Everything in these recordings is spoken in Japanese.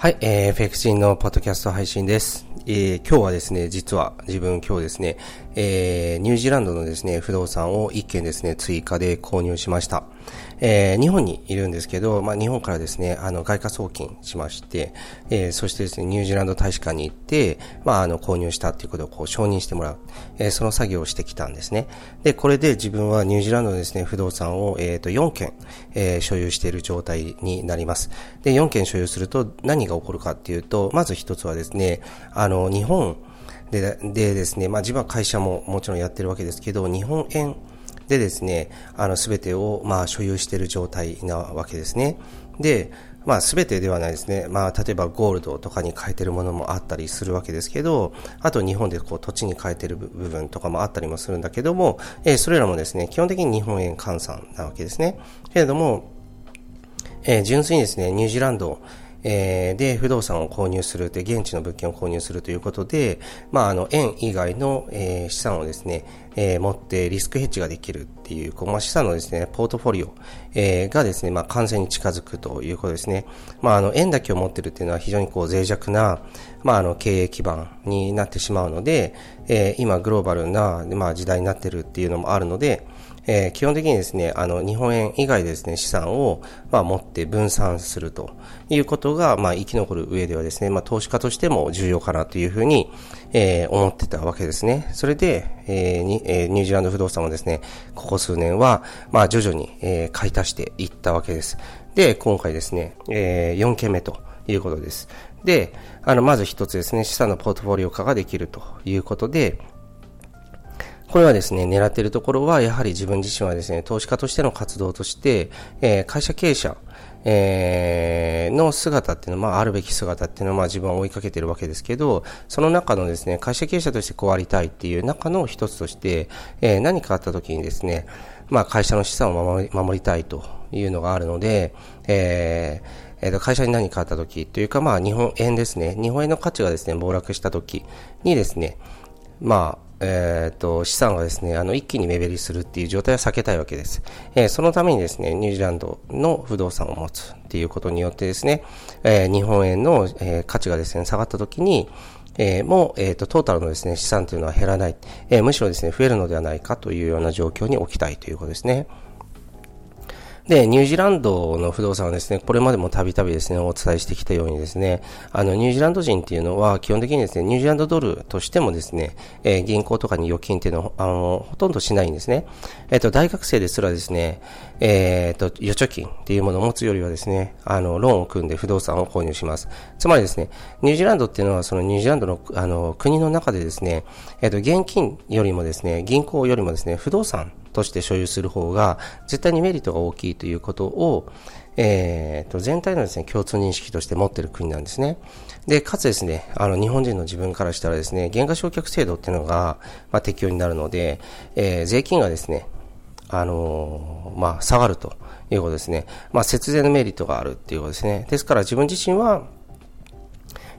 はい、えー、フェクシンのポッドキャスト配信です。えー、今日はですね、実は自分今日ですね、えー、ニュージーランドのですね、不動産を1件ですね、追加で購入しました。えー、日本にいるんですけど、まあ、日本からですね、あの、外貨送金しまして、えー、そしてですね、ニュージーランド大使館に行って、まあ、あの、購入したっていうことをこう承認してもらう、えー、その作業をしてきたんですね。で、これで自分はニュージーランドのですね、不動産を、えっ、と、4件、えー、所有している状態になります。で、4件所有すると何が起こるかっていうと、まず一つはですね、あの、日本で、でですね、まあ、自分は会社ももちろんやってるわけですけど、日本円でですね、あの、すべてを、まあ、所有している状態なわけですね。で、まあ、すべてではないですね。まあ、例えばゴールドとかに変えてるものもあったりするわけですけど、あと日本でこう土地に変えてる部分とかもあったりもするんだけども、えー、それらもですね、基本的に日本円換算なわけですね。けれども、えー、純粋にですね、ニュージーランド、えー、で、不動産を購入するで、現地の物件を購入するということで、まあ、あの、円以外の、えー、資産をですね、えー、持ってリスクヘッジができるっていう、こう、まあ、資産のですね、ポートフォリオ、えー、がですね、まあ、完全に近づくということですね。まあ、あの、円だけを持ってるっていうのは非常にこう、脆弱な、まあ、あの、経営基盤になってしまうので、えー、今、グローバルな、まあ、時代になってるっていうのもあるので、えー、基本的にですね、あの、日本円以外ですね、資産を、まあ、持って分散するということが、まあ、生き残る上ではですね、まあ、投資家としても重要かなというふうに、えー、思ってたわけですね。それで、えーにえー、ニュージーランド不動産もですね、ここ数年は、まあ、徐々に、えー、買い足していったわけです。で、今回ですね、えー、4件目ということです。で、あの、まず一つですね、資産のポートフォリオ化ができるということで、これはですね、狙っているところは、やはり自分自身はですね、投資家としての活動として、えー、会社経営者、えー、の姿っていうのは、まあ、あるべき姿っていうのは、まあ、自分は追いかけているわけですけど、その中のですね、会社経営者としてこうありたいっていう中の一つとして、えー、何かあった時にですね、まあ、会社の資産を守り守りたいというのがあるので、えーえっ、と、会社に何かあった時というか、まあ、日本円ですね。日本円の価値がですね、暴落した時にですね、まあ、えっ、ー、と、資産がですね、あの、一気に目減りするっていう状態は避けたいわけです。えー、そのためにですね、ニュージーランドの不動産を持つっていうことによってですね、えー、日本円の、え価値がですね、下がった時に、えー、もう、えっ、と、トータルのですね、資産というのは減らない。えむしろですね、増えるのではないかというような状況に置きたいということですね。で、ニュージーランドの不動産はですね、これまでもたびたびですね、お伝えしてきたようにですね、あの、ニュージーランド人っていうのは、基本的にですね、ニュージーランドドルとしてもですね、えー、銀行とかに預金っていうのは、あの、ほとんどしないんですね。えっ、ー、と、大学生ですらですね、えっ、ー、と、預貯金っていうものを持つよりはですね、あの、ローンを組んで不動産を購入します。つまりですね、ニュージーランドっていうのは、そのニュージーランドの、あの、国の中でですね、えっ、と、現金よりもですね、銀行よりもですね、不動産として所有する方が絶対にメリットが大きいということを、えー、と全体のですね共通認識として持っている国なんですね。で、かつですね、あの日本人の自分からしたらですね、減価償却制度っていうのが、まあ、適用になるので、えー、税金がですね、あのー、まあ、下がるということですね。まあ、節税のメリットがあるっていうことですね。ですから自分自身は、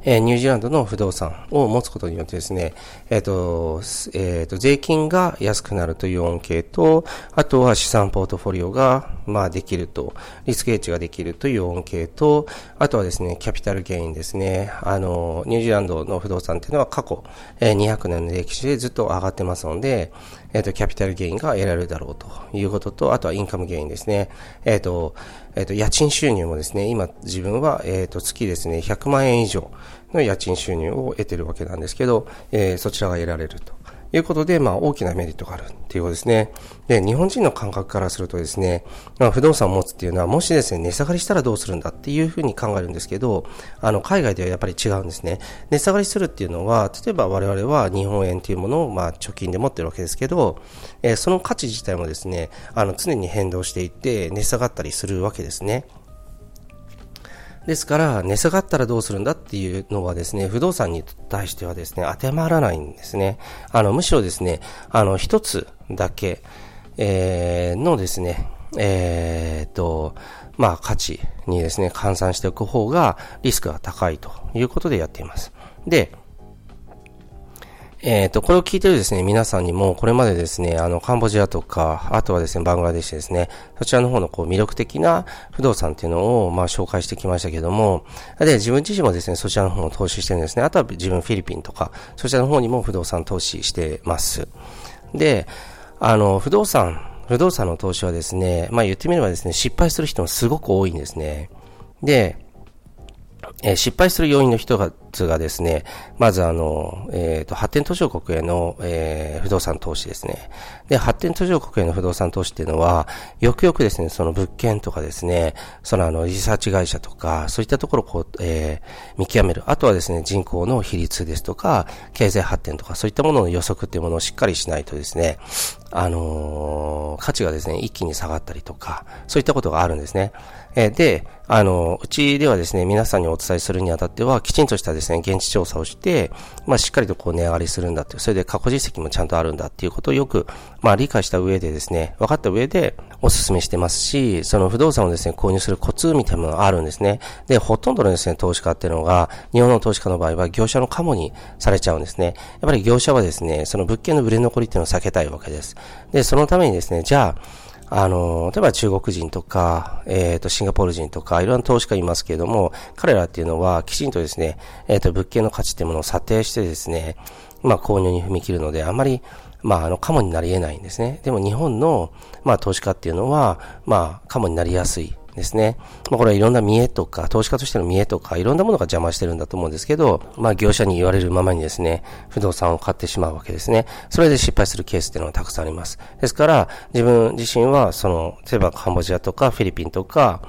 えー、ニュージーランドの不動産を持つことによってですね、えっ、ー、と、えっ、ー、と、税金が安くなるという恩恵と、あとは資産ポートフォリオが、まあ、できると、リスクヘッジができるという恩恵と、あとはですね、キャピタルゲインですね。あの、ニュージーランドの不動産っていうのは過去、えー、200年の歴史でずっと上がってますので、えっ、と、キャピタルゲインが得られるだろうということと、あとはインカムゲインですね。えっ、と、えっ、と、家賃収入もですね、今自分は、えっ、と、月ですね、100万円以上の家賃収入を得てるわけなんですけど、えー、そちらが得られると。いうことで、まあ、大きなメリットがあるっていうことですね。で、日本人の感覚からするとですね、まあ、不動産を持つっていうのは、もしですね、値下がりしたらどうするんだっていうふうに考えるんですけど、あの、海外ではやっぱり違うんですね。値下がりするっていうのは、例えば我々は日本円っていうものを、まあ、貯金で持ってるわけですけど、えー、その価値自体もですね、あの、常に変動していって、値下がったりするわけですね。ですから、値下がったらどうするんだっていうのはですね、不動産に対してはですね、当てはまらないんですね。あの、むしろですね、あの、一つだけ、えー、のですね、えー、と、まあ、価値にですね、換算しておく方がリスクが高いということでやっています。で、えっ、ー、と、これを聞いてるですね、皆さんにも、これまでですね、あの、カンボジアとか、あとはですね、バングラデシュですね、そちらの方のこう魅力的な不動産っていうのを、まあ、紹介してきましたけども、で、自分自身もですね、そちらの方を投資してるんですね。あとは自分フィリピンとか、そちらの方にも不動産投資してます。で、あの、不動産、不動産の投資はですね、まあ言ってみればですね、失敗する人もすごく多いんですね。で、えー、失敗する要因の一つがですね、まずあの、えっ、ー、と、発展途上国への、えー、不動産投資ですね。で、発展途上国への不動産投資っていうのは、よくよくですね、その物件とかですね、そのあの、リサーチ会社とか、そういったところをこう、えー、見極める。あとはですね、人口の比率ですとか、経済発展とか、そういったものの予測っていうものをしっかりしないとですね、あのー、価値がですね、一気に下がったりとか、そういったことがあるんですね。えで、あの、うちではですね、皆さんにお伝えするにあたっては、きちんとしたですね、現地調査をして、まあ、しっかりとこう値上がりするんだって、それで過去実績もちゃんとあるんだっていうことをよく、まあ、理解した上でですね、分かった上でお勧めしてますし、その不動産をですね、購入するコツみたいなものがあるんですね。で、ほとんどのですね、投資家っていうのが、日本の投資家の場合は業者のカモにされちゃうんですね。やっぱり業者はですね、その物件の売れ残りっていうのを避けたいわけです。で、そのためにですね、じゃあ、あの、例えば中国人とか、えっ、ー、と、シンガポール人とか、いろんな投資家いますけれども、彼らっていうのは、きちんとですね、えっ、ー、と、物件の価値っていうものを査定してですね、まあ、購入に踏み切るので、あまり、まあ、あの、カモになり得ないんですね。でも日本の、まあ、投資家っていうのは、まあ、カモになりやすい。ですね。まあ、これはいろんな見栄とか、投資家としての見栄とか、いろんなものが邪魔してるんだと思うんですけど、まあ、業者に言われるままにですね、不動産を買ってしまうわけですね。それで失敗するケースっていうのはたくさんあります。ですから、自分自身は、その、例えばカンボジアとか、フィリピンとか、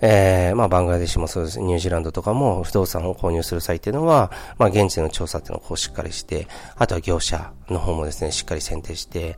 えー、まあ、バングラデシュもそうです。ニュージーランドとかも不動産を購入する際っていうのは、まあ、現地の調査っていうのをこうしっかりして、あとは業者の方もですね、しっかり選定して、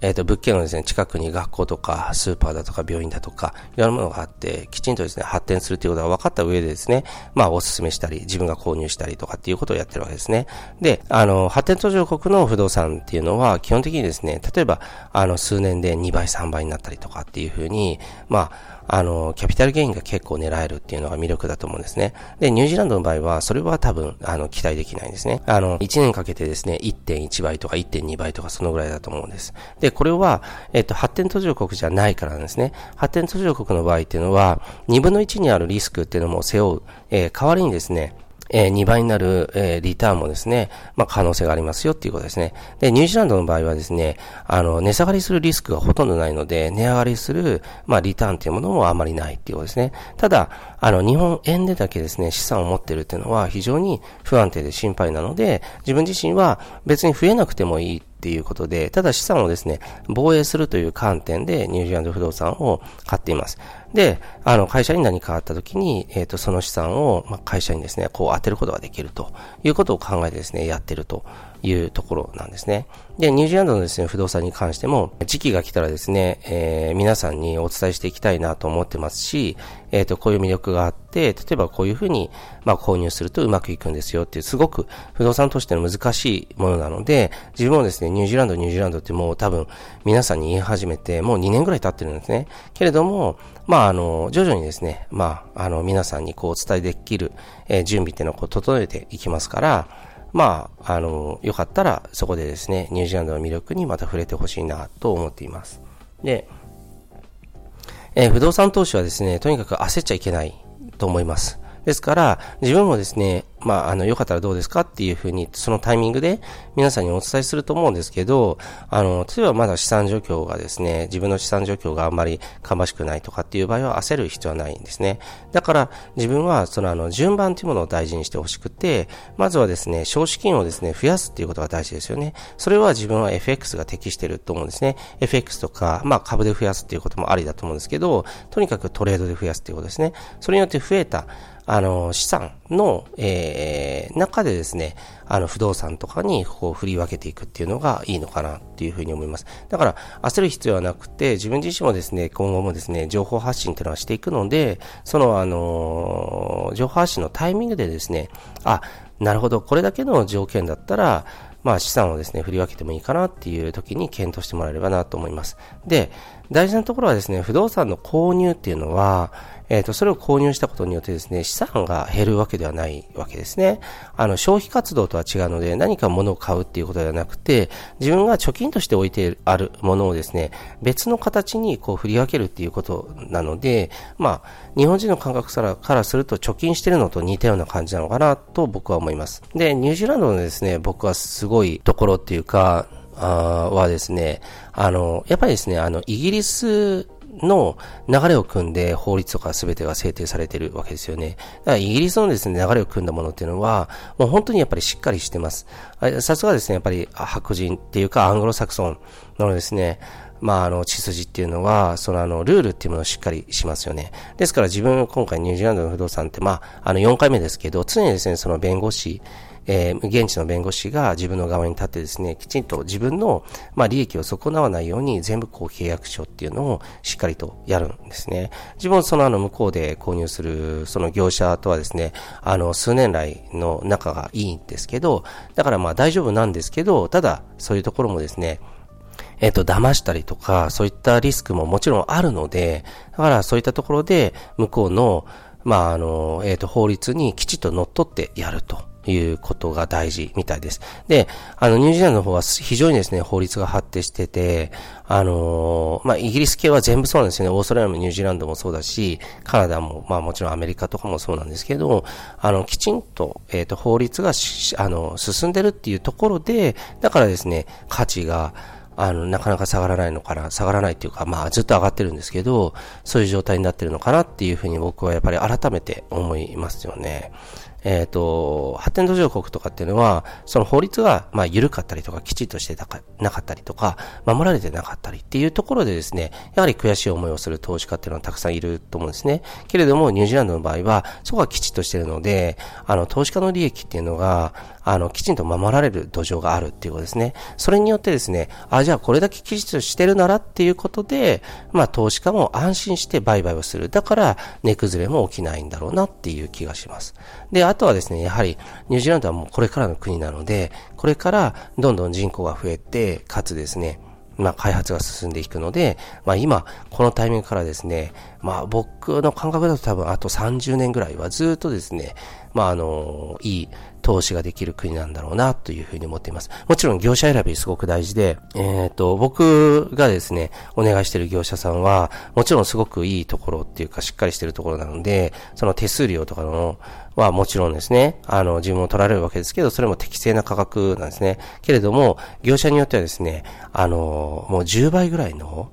えっ、ー、と、物件のですね、近くに学校とか、スーパーだとか、病院だとか、いろんなものがあって、きちんとですね、発展するということが分かった上でですね、まあ、お勧めしたり、自分が購入したりとかっていうことをやってるわけですね。で、あの、発展途上国の不動産っていうのは、基本的にですね、例えば、あの、数年で2倍、3倍になったりとかっていうふうに、まあ、あの、キャピタルゲインが結構狙えるっていうのが魅力だと思うんですね。で、ニュージーランドの場合は、それは多分、あの、期待できないんですね。あの、1年かけてですね、1.1倍とか1.2倍とかそのぐらいだと思うんです。で、これは、えっと、発展途上国じゃないからなんですね。発展途上国の場合っていうのは、2分の1にあるリスクっていうのも背負う、えー、代わりにですね、えー、2倍になる、えー、リターンもですね、まあ、可能性がありますよっていうことですね。で、ニュージーランドの場合はですね、あの、値下がりするリスクがほとんどないので、値上がりする、まあ、リターンっていうものもあまりないっていうことですね。ただ、あの、日本円でだけですね、資産を持ってるっていうのは非常に不安定で心配なので、自分自身は別に増えなくてもいいっていうことで、ただ資産をですね、防衛するという観点でニュージーランド不動産を買っています。で、あの、会社に何かあった時に、えっ、ー、と、その資産を、まあ、会社にですね、こう当てることができるということを考えてですね、やってると。いうところなんですね。で、ニュージーランドのですね、不動産に関しても、時期が来たらですね、えー、皆さんにお伝えしていきたいなと思ってますし、えっ、ー、と、こういう魅力があって、例えばこういうふうに、まあ、購入するとうまくいくんですよっていう、すごく不動産としての難しいものなので、自分もですね、ニュージーランド、ニュージーランドってもう多分、皆さんに言い始めて、もう2年ぐらい経ってるんですね。けれども、まあ、あの、徐々にですね、まあ、あの、皆さんにこう、お伝えできる、えー、準備っていうのをこう、整えていきますから、まあ、あの、よかったらそこでですね、ニュージーランドの魅力にまた触れてほしいなと思っています。で、えー、不動産投資はですね、とにかく焦っちゃいけないと思います。ですから、自分もですね、まあ、あの、よかったらどうですかっていうふうに、そのタイミングで皆さんにお伝えすると思うんですけど、あの、例えばまだ資産状況がですね、自分の資産状況があんまり芳しくないとかっていう場合は焦る必要はないんですね。だから、自分は、そのあの、順番というものを大事にしてほしくて、まずはですね、少子金をですね、増やすっていうことが大事ですよね。それは自分は FX が適してると思うんですね。FX とか、まあ、株で増やすっていうこともありだと思うんですけど、とにかくトレードで増やすっていうことですね。それによって増えた、あの、資産の、えー、中でですね、あの、不動産とかにこう振り分けていくっていうのがいいのかなっていうふうに思います。だから、焦る必要はなくて、自分自身もですね、今後もですね、情報発信っていうのはしていくので、その、あの、情報発信のタイミングでですね、あ、なるほど、これだけの条件だったら、まあ資産をですね、振り分けてもいいかなっていう時に検討してもらえればなと思います。で、大事なところはですね、不動産の購入っていうのは、えっ、ー、と、それを購入したことによってですね、資産が減るわけではないわけですね。あの、消費活動とは違うので、何か物を買うっていうことではなくて、自分が貯金として置いてあるものをですね、別の形にこう振り分けるっていうことなので、まあ、日本人の感覚からすると貯金してるのと似たような感じなのかなと僕は思います。で、ニュージーランドのですね、僕はすごいところっていうか、あはですね、あの、やっぱりですね、あの、イギリスの流れを組んで法律とか全てが制定されているわけですよね。だからイギリスのですね、流れを組んだものっていうのは、もう本当にやっぱりしっかりしてます。さすがですね、やっぱり白人っていうかアングロサクソンのですね、まあ、あの、血筋っていうのは、そのあの、ルールっていうものをしっかりしますよね。ですから自分、今回ニュージーランドの不動産って、まあ、あの、4回目ですけど、常にですね、その弁護士、えー、現地の弁護士が自分の側に立ってですね、きちんと自分の、まあ、利益を損なわないように全部こう契約書っていうのをしっかりとやるんですね。自分そのあの向こうで購入するその業者とはですね、あの数年来の仲がいいんですけど、だからまあ大丈夫なんですけど、ただそういうところもですね、えっ、と、騙したりとか、そういったリスクももちろんあるので、だからそういったところで、向こうの、まあ、あの、えっ、と、法律にきちっと乗っ取ってやると。いうことが大事みたいです。で、あの、ニュージーランドの方は非常にですね、法律が発展してて、あのー、まあ、イギリス系は全部そうなんですよね。オーストラリアもニュージーランドもそうだし、カナダも、まあ、もちろんアメリカとかもそうなんですけど、あの、きちんと、えっ、ー、と、法律があの、進んでるっていうところで、だからですね、価値が、あの、なかなか下がらないのかな、下がらないっていうか、まあずっと上がってるんですけど、そういう状態になってるのかなっていうふうに僕はやっぱり改めて思いますよね。えっ、ー、と、発展途上国とかっていうのは、その法律が、まあ、緩かったりとか、きちっとしてなかったりとか、守られてなかったりっていうところでですね、やはり悔しい思いをする投資家っていうのはたくさんいると思うんですね。けれども、ニュージーランドの場合は、そこがきちっとしてるので、あの、投資家の利益っていうのが、あの、きちんと守られる土壌があるっていうことですね。それによってですね、あ、じゃあこれだけきちっとしてるならっていうことで、まあ投資家も安心して売買をする。だから、値崩れも起きないんだろうなっていう気がします。で、あとはですね、やはり、ニュージーランドはもうこれからの国なので、これからどんどん人口が増えて、かつですね、まあ、開発が進んでいくので、まあ、今、このタイミングからですね、まあ、僕の感覚だと多分あと30年ぐらいはずっとですね、まあ、あの、いい投資ができる国なんだろうな、というふうに思っています。もちろん業者選びすごく大事で、えっ、ー、と、僕がですね、お願いしてる業者さんは、もちろんすごくいいところっていうか、しっかりしてるところなので、その手数料とかの、はもちろんですね、あの、自分を取られるわけですけど、それも適正な価格なんですね。けれども、業者によってはですね、あの、もう10倍ぐらいの、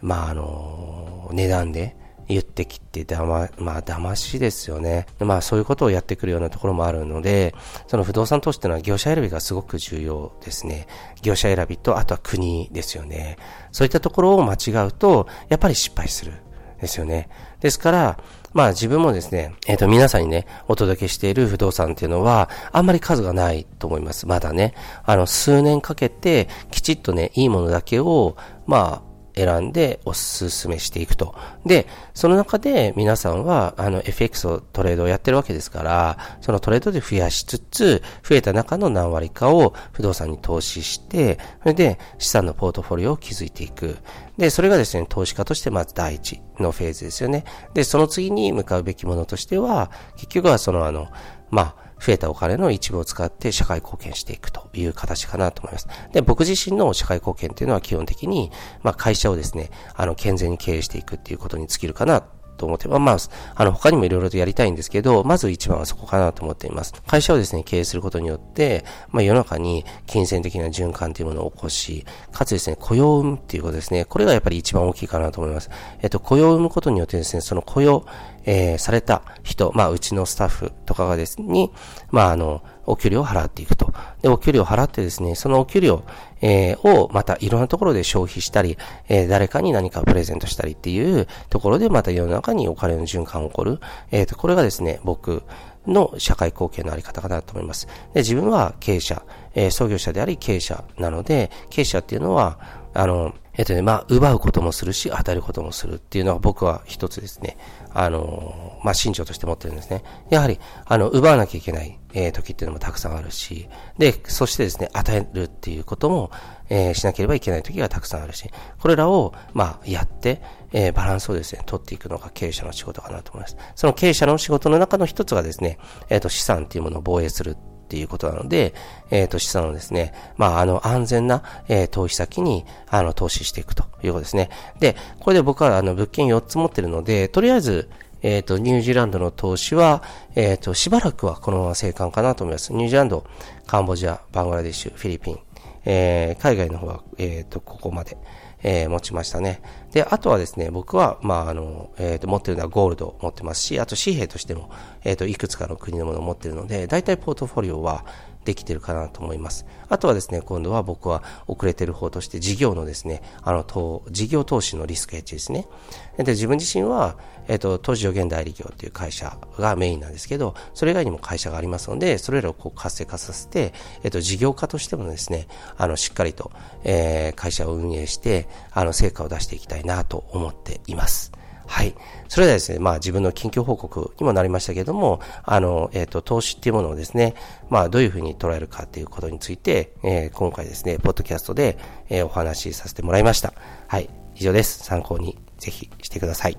まあ、あの、値段で、言ってきて、だま、まあ、騙しですよね。まあ、そういうことをやってくるようなところもあるので、その不動産投資っていうのは業者選びがすごく重要ですね。業者選びと、あとは国ですよね。そういったところを間違うと、やっぱり失敗する。ですよね。ですから、まあ自分もですね、えっ、ー、と皆さんにね、お届けしている不動産っていうのは、あんまり数がないと思います。まだね。あの、数年かけて、きちっとね、いいものだけを、まあ、選んでおすすめしていくと。で、その中で皆さんは、あの、FX をトレードをやってるわけですから、そのトレードで増やしつつ、増えた中の何割かを不動産に投資して、それで資産のポートフォリオを築いていく。で、それがですね、投資家としてまず第一のフェーズですよね。で、その次に向かうべきものとしては、結局はそのあの、まあ、増えたお金の一部を使って社会貢献していくという形かなと思います。で、僕自身の社会貢献っていうのは基本的に、まあ会社をですね、あの、健全に経営していくっていうことに尽きるかなと思って、まあ、まあ、あの、他にもいろいろとやりたいんですけど、まず一番はそこかなと思っています。会社をですね、経営することによって、まあ、世の中に金銭的な循環というものを起こし、かつですね、雇用を生むっていうことですね、これがやっぱり一番大きいかなと思います。えっと、雇用を生むことによってですね、その雇用、えー、された人、まあ、うちのスタッフとかがですね、まあ、あの、お給料を払っていくと。で、お給料を払ってですね、そのお給料、えー、をまたいろんなところで消費したり、えー、誰かに何かプレゼントしたりっていうところでまた世の中にお金の循環が起こる。えっ、ー、と、これがですね、僕の社会貢献のあり方かなと思います。で、自分は経営者、えー、創業者であり経営者なので、経営者っていうのは、あの、えっとね、まあ、奪うこともするし、与えることもするっていうのは僕は一つですね、あの、まあ、信条として持ってるんですね。やはり、あの、奪わなきゃいけない、えー、時っていうのもたくさんあるし、で、そしてですね、与えるっていうことも、えー、しなければいけない時がたくさんあるし、これらを、まあ、やって、えー、バランスをですね、取っていくのが経営者の仕事かなと思います。その経営者の仕事の中の一つがですね、えっ、と、資産っていうものを防衛するっていうことなので、えっ、ー、と、資産をですね、まあ、あの、安全な、えー、投資先に、あの、投資していくということですね。で、これで僕は、あの、物件4つ持ってるので、とりあえず、えっ、ー、と、ニュージーランドの投資は、えっ、と、しばらくはこのまま生還かなと思います。ニュージーランド、カンボジア、バングラディッシュ、フィリピン、えー、海外の方は、えっ、と、ここまで。えー、持ちましたね。で、あとはですね、僕は、まあ、あの、えっ、ー、と、持ってるのはゴールドを持ってますし、あと紙幣としても、えっ、ー、と、いくつかの国のものを持ってるので、大体ポートフォリオは、できてるかなと思います。あとはですね、今度は僕は遅れてる方として事業のですね、あの、事業投資のリスクヘッジですね。で、自分自身は、えっ、と、投資予言代理業っていう会社がメインなんですけど、それ以外にも会社がありますので、それらをこう活性化させて、えっ、と、事業家としてもですね、あの、しっかりと、えー、会社を運営して、あの、成果を出していきたいなと思っています。はい。それではですね、まあ自分の近況報告にもなりましたけれども、あの、えっ、ー、と、投資っていうものをですね、まあどういうふうに捉えるかっていうことについて、えー、今回ですね、ポッドキャストで、えー、お話しさせてもらいました。はい。以上です。参考にぜひしてください。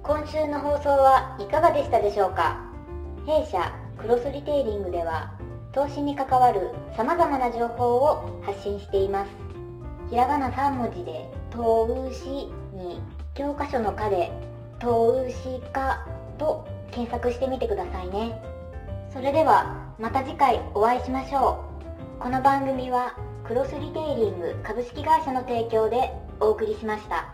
今週の放送はいかがでしたでしょうか？弊社クロスリテイリングでは投資に関わる様々な情報を発信しています。ひらがな3文字で投資に教科書の科で投資家と検索してみてくださいねそれではまた次回お会いしましょうこの番組はクロスリテイリング株式会社の提供でお送りしました。